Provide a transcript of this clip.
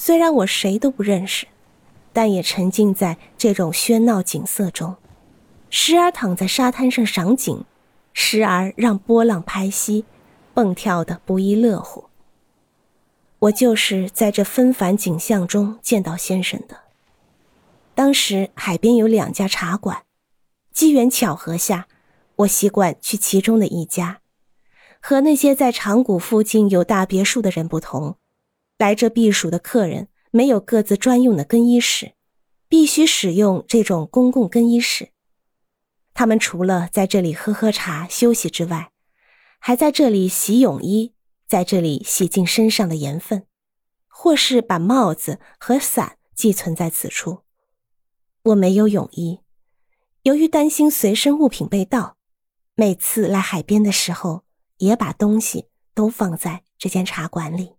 虽然我谁都不认识，但也沉浸在这种喧闹景色中，时而躺在沙滩上赏景，时而让波浪拍膝，蹦跳的不亦乐乎。我就是在这纷繁景象中见到先生的。当时海边有两家茶馆，机缘巧合下，我习惯去其中的一家。和那些在长谷附近有大别墅的人不同，来这避暑的客人没有各自专用的更衣室，必须使用这种公共更衣室。他们除了在这里喝喝茶休息之外，还在这里洗泳衣。在这里洗净身上的盐分，或是把帽子和伞寄存在此处。我没有泳衣，由于担心随身物品被盗，每次来海边的时候，也把东西都放在这间茶馆里。